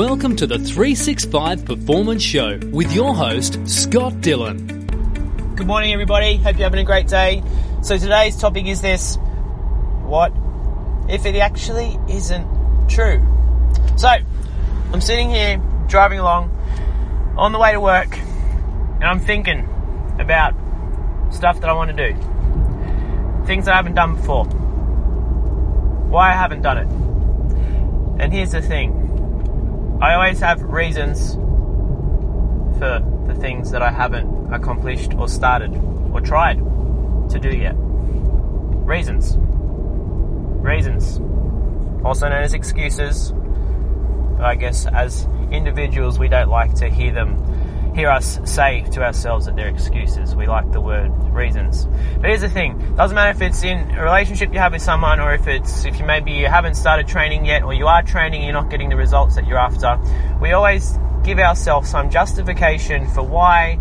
Welcome to the 365 Performance Show with your host, Scott Dillon. Good morning, everybody. Hope you're having a great day. So, today's topic is this What if it actually isn't true? So, I'm sitting here driving along on the way to work, and I'm thinking about stuff that I want to do, things that I haven't done before, why I haven't done it. And here's the thing I always have reasons for the things that I haven't accomplished or started or tried to do yet. Reasons. Reasons. Also known as excuses. But I guess as individuals, we don't like to hear them hear us say to ourselves that they're excuses. We like the word reasons. But here's the thing: doesn't matter if it's in a relationship you have with someone, or if it's if you maybe you haven't started training yet, or you are training, you're not getting the results that you're after. We always give ourselves some justification for why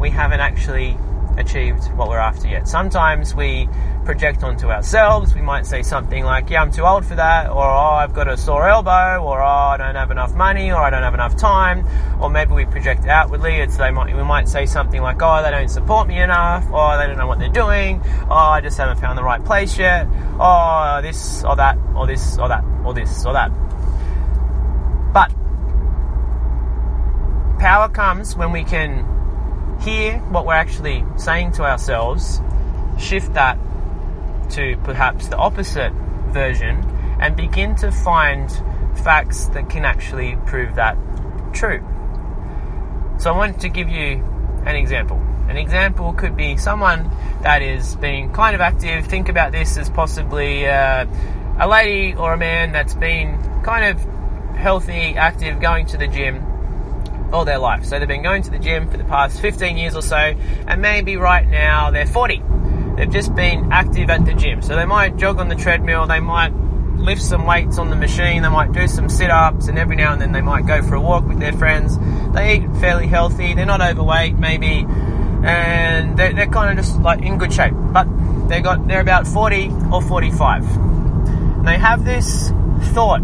we haven't actually achieved what we're after yet. Sometimes we project onto ourselves. We might say something like, yeah, I'm too old for that, or oh, I've got a sore elbow, or oh, I don't have enough money, or I don't have enough time, or maybe we project outwardly. It's they might we might say something like, oh, they don't support me enough, or they don't know what they're doing, oh, I just haven't found the right place yet, oh, this or that, or this or that, or this or that. But power comes when we can hear what we're actually saying to ourselves, shift that to perhaps the opposite version, and begin to find facts that can actually prove that true. So I want to give you an example. An example could be someone that is being kind of active. Think about this as possibly uh, a lady or a man that's been kind of healthy, active, going to the gym all their life. So they've been going to the gym for the past 15 years or so, and maybe right now they're 40. They've just been active at the gym. So they might jog on the treadmill, they might lift some weights on the machine, they might do some sit ups, and every now and then they might go for a walk with their friends. They eat fairly healthy, they're not overweight, maybe, and they're, they're kind of just like in good shape. But they got they're about 40 or 45. And they have this thought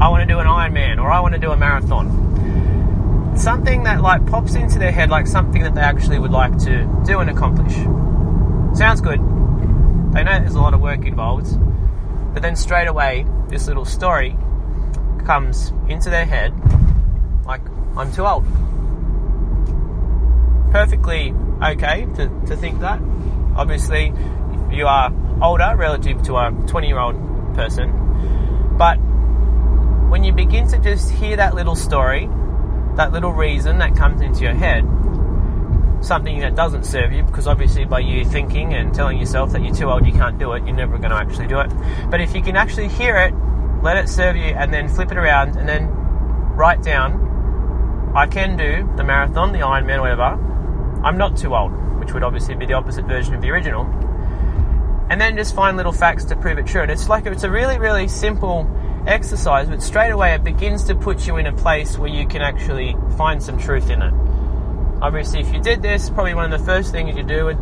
I want to do an Ironman or I want to do a marathon something that like pops into their head like something that they actually would like to do and accomplish. Sounds good. They know there's a lot of work involved, but then straight away this little story comes into their head like I'm too old. Perfectly okay to, to think that. Obviously, you are older relative to a 20 year old person, but when you begin to just hear that little story that little reason that comes into your head, something that doesn't serve you, because obviously by you thinking and telling yourself that you're too old, you can't do it, you're never going to actually do it. But if you can actually hear it, let it serve you, and then flip it around, and then write down, I can do the marathon, the Ironman, whatever. I'm not too old, which would obviously be the opposite version of the original. And then just find little facts to prove it true. And it's like it's a really, really simple exercise, but straight away it begins to put you in a place where you can actually find some truth in it. Obviously, if you did this, probably one of the first things you do would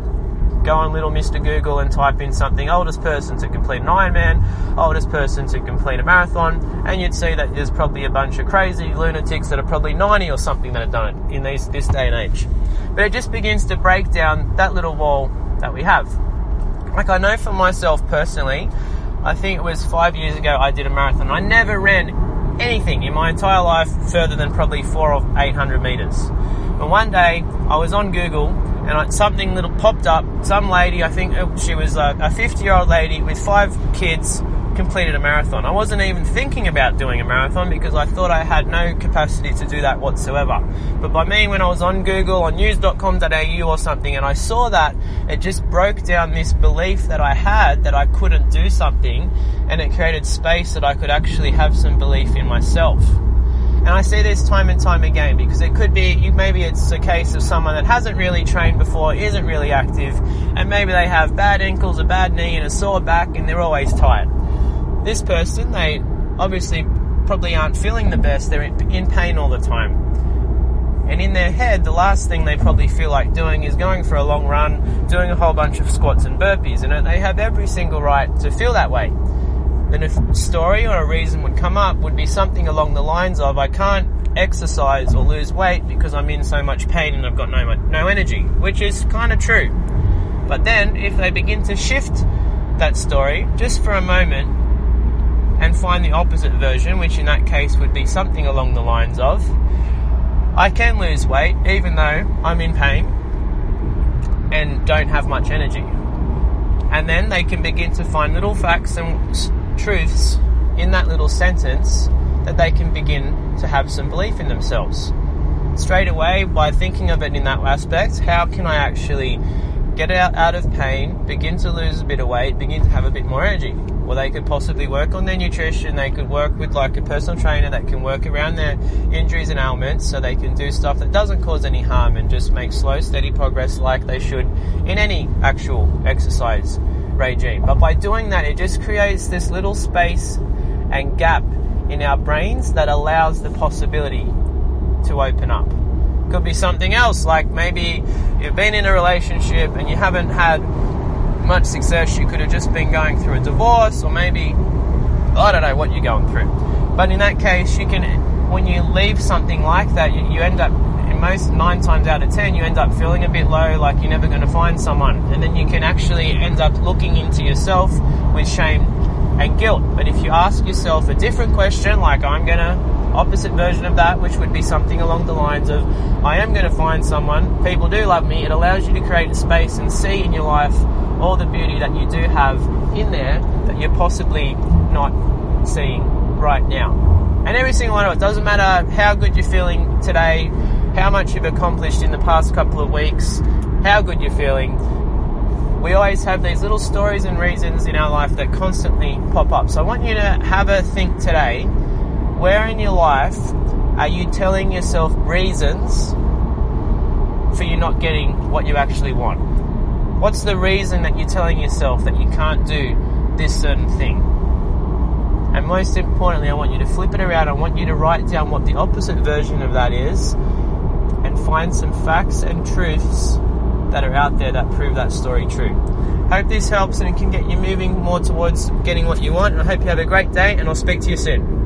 go on little Mr. Google and type in something oldest person to complete an Ironman, oldest person to complete a marathon, and you'd see that there's probably a bunch of crazy lunatics that are probably 90 or something that have done it in these, this day and age. But it just begins to break down that little wall that we have. Like I know for myself personally, I think it was five years ago I did a marathon. I never ran anything in my entire life further than probably four or eight hundred meters. But one day I was on Google and something little popped up. Some lady, I think she was uh, a 50 year old lady with five kids, completed a marathon. I wasn't even thinking about doing a marathon because I thought I had no capacity to do that whatsoever. But by me, when I was on Google, on news.com.au or something, and I saw that, it just broke down this belief that I had that I couldn't do something, and it created space that I could actually have some belief in myself. And I see this time and time again because it could be maybe it's a case of someone that hasn't really trained before, isn't really active, and maybe they have bad ankles, a bad knee, and a sore back, and they're always tired this person, they obviously probably aren't feeling the best. They're in pain all the time. And in their head, the last thing they probably feel like doing is going for a long run, doing a whole bunch of squats and burpees. And they have every single right to feel that way. then a story or a reason would come up would be something along the lines of I can't exercise or lose weight because I'm in so much pain and I've got no no energy, which is kind of true. But then if they begin to shift that story just for a moment and find the opposite version, which in that case would be something along the lines of I can lose weight even though I'm in pain and don't have much energy. And then they can begin to find little facts and truths in that little sentence that they can begin to have some belief in themselves. Straight away, by thinking of it in that aspect, how can I actually get out, out of pain, begin to lose a bit of weight, begin to have a bit more energy? Well, they could possibly work on their nutrition, they could work with like a personal trainer that can work around their injuries and ailments so they can do stuff that doesn't cause any harm and just make slow, steady progress like they should in any actual exercise regime. But by doing that, it just creates this little space and gap in our brains that allows the possibility to open up. Could be something else, like maybe you've been in a relationship and you haven't had much success. You could have just been going through a divorce, or maybe I don't know what you're going through. But in that case, you can, when you leave something like that, you, you end up in most nine times out of ten, you end up feeling a bit low, like you're never going to find someone, and then you can actually end up looking into yourself with shame and guilt. But if you ask yourself a different question, like I'm gonna, opposite version of that, which would be something along the lines of, I am gonna find someone, people do love me, it allows you to create a space and see in your life all the beauty that you do have in there that you're possibly not seeing right now. And every single one of it, doesn't matter how good you're feeling today, how much you've accomplished in the past couple of weeks, how good you're feeling, we always have these little stories and reasons in our life that constantly pop up. So I want you to have a think today where in your life are you telling yourself reasons for you not getting what you actually want? What's the reason that you're telling yourself that you can't do this certain thing? And most importantly, I want you to flip it around. I want you to write down what the opposite version of that is and find some facts and truths that are out there that prove that story true. Hope this helps and it can get you moving more towards getting what you want. I hope you have a great day and I'll speak to you soon.